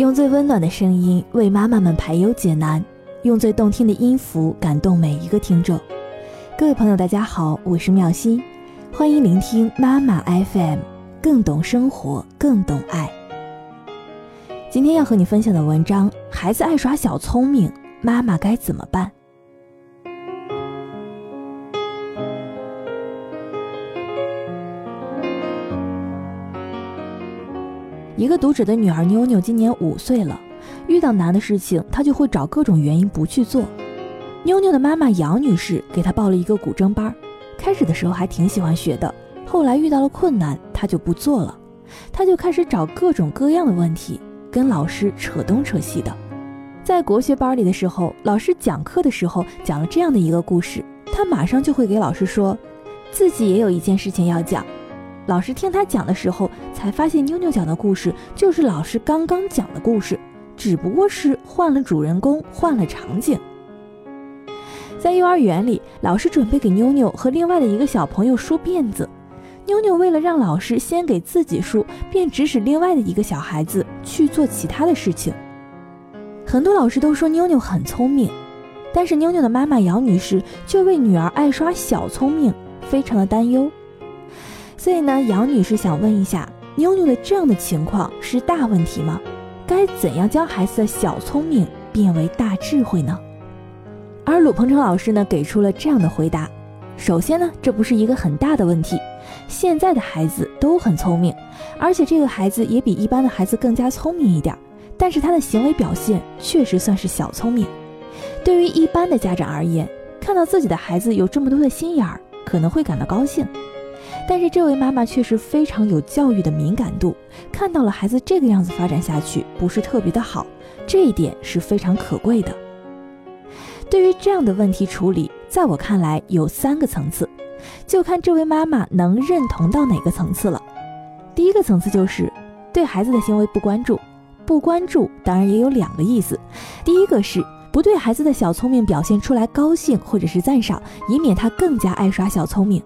用最温暖的声音为妈妈们排忧解难，用最动听的音符感动每一个听众。各位朋友，大家好，我是妙心，欢迎聆听妈妈 FM，更懂生活，更懂爱。今天要和你分享的文章：孩子爱耍小聪明，妈妈该怎么办？一个读者的女儿妞妞今年五岁了，遇到难的事情，她就会找各种原因不去做。妞妞的妈妈杨女士给她报了一个古筝班，开始的时候还挺喜欢学的，后来遇到了困难，她就不做了。她就开始找各种各样的问题，跟老师扯东扯西的。在国学班里的时候，老师讲课的时候讲了这样的一个故事，她马上就会给老师说，自己也有一件事情要讲。老师听他讲的时候，才发现妞妞讲的故事就是老师刚刚讲的故事，只不过是换了主人公，换了场景。在幼儿园里，老师准备给妞妞和另外的一个小朋友梳辫子，妞妞为了让老师先给自己梳，便指使另外的一个小孩子去做其他的事情。很多老师都说妞妞很聪明，但是妞妞的妈妈杨女士却为女儿爱耍小聪明非常的担忧。所以呢，杨女士想问一下，妞妞的这样的情况是大问题吗？该怎样将孩子的小聪明变为大智慧呢？而鲁鹏程老师呢，给出了这样的回答：首先呢，这不是一个很大的问题，现在的孩子都很聪明，而且这个孩子也比一般的孩子更加聪明一点，但是他的行为表现确实算是小聪明。对于一般的家长而言，看到自己的孩子有这么多的心眼儿，可能会感到高兴。但是这位妈妈确实非常有教育的敏感度，看到了孩子这个样子发展下去不是特别的好，这一点是非常可贵的。对于这样的问题处理，在我看来有三个层次，就看这位妈妈能认同到哪个层次了。第一个层次就是对孩子的行为不关注，不关注当然也有两个意思，第一个是不对孩子的小聪明表现出来高兴或者是赞赏，以免他更加爱耍小聪明。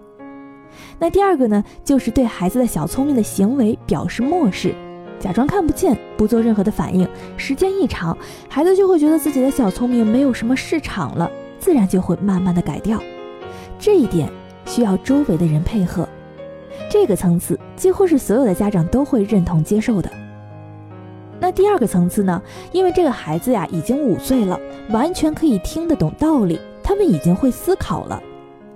那第二个呢，就是对孩子的小聪明的行为表示漠视，假装看不见，不做任何的反应。时间一长，孩子就会觉得自己的小聪明没有什么市场了，自然就会慢慢的改掉。这一点需要周围的人配合。这个层次几乎是所有的家长都会认同接受的。那第二个层次呢？因为这个孩子呀已经五岁了，完全可以听得懂道理，他们已经会思考了。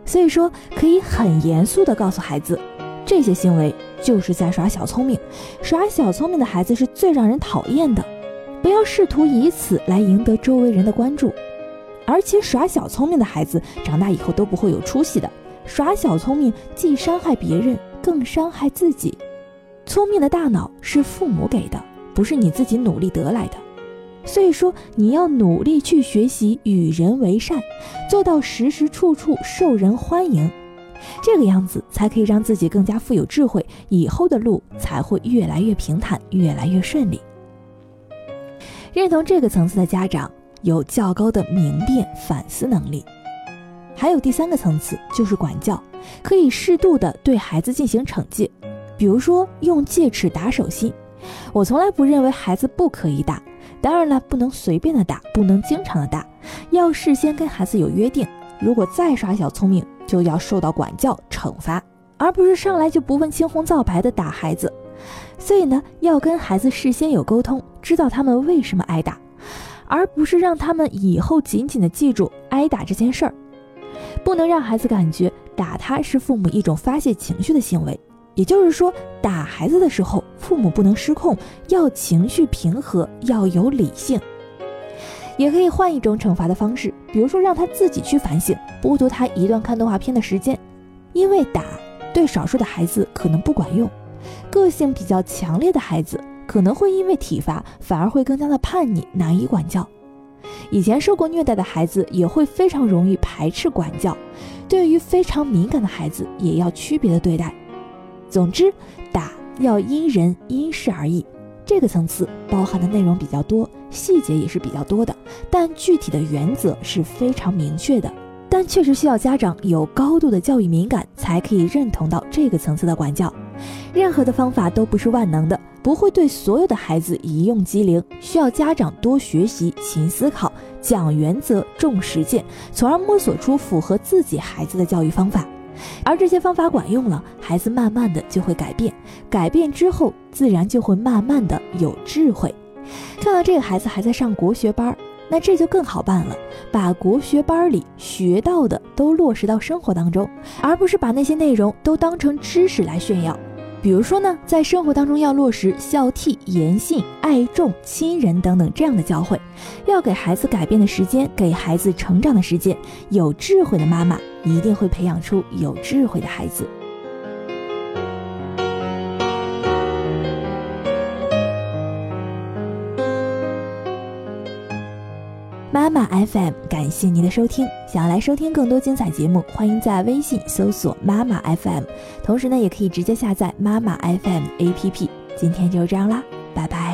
所以说，可以很严肃地告诉孩子，这些行为就是在耍小聪明。耍小聪明的孩子是最让人讨厌的，不要试图以此来赢得周围人的关注。而且，耍小聪明的孩子长大以后都不会有出息的。耍小聪明既伤害别人，更伤害自己。聪明的大脑是父母给的，不是你自己努力得来的。所以说，你要努力去学习与人为善，做到时时处处受人欢迎，这个样子才可以让自己更加富有智慧，以后的路才会越来越平坦，越来越顺利。认同这个层次的家长有较高的明辨反思能力。还有第三个层次就是管教，可以适度的对孩子进行惩戒，比如说用戒尺打手心。我从来不认为孩子不可以打。当然了，不能随便的打，不能经常的打，要事先跟孩子有约定。如果再耍小聪明，就要受到管教惩罚，而不是上来就不问青红皂白的打孩子。所以呢，要跟孩子事先有沟通，知道他们为什么挨打，而不是让他们以后紧紧的记住挨打这件事儿。不能让孩子感觉打他是父母一种发泄情绪的行为。也就是说，打孩子的时候，父母不能失控，要情绪平和，要有理性。也可以换一种惩罚的方式，比如说让他自己去反省，剥夺他一段看动画片的时间。因为打对少数的孩子可能不管用，个性比较强烈的孩子可能会因为体罚反而会更加的叛逆，难以管教。以前受过虐待的孩子也会非常容易排斥管教。对于非常敏感的孩子，也要区别的对待。总之，打要因人因事而异，这个层次包含的内容比较多，细节也是比较多的，但具体的原则是非常明确的。但确实需要家长有高度的教育敏感，才可以认同到这个层次的管教。任何的方法都不是万能的，不会对所有的孩子一用即灵，需要家长多学习、勤思考、讲原则、重实践，从而摸索出符合自己孩子的教育方法。而这些方法管用了，孩子慢慢的就会改变，改变之后，自然就会慢慢的有智慧。看到这个孩子还在上国学班，那这就更好办了，把国学班里学到的都落实到生活当中，而不是把那些内容都当成知识来炫耀。比如说呢，在生活当中要落实孝悌、言信、爱众、亲人等等这样的教诲，要给孩子改变的时间，给孩子成长的时间。有智慧的妈妈一定会培养出有智慧的孩子。妈妈 FM，感谢您的收听。想要来收听更多精彩节目，欢迎在微信搜索妈妈 FM，同时呢，也可以直接下载妈妈 FM APP。今天就这样啦，拜拜。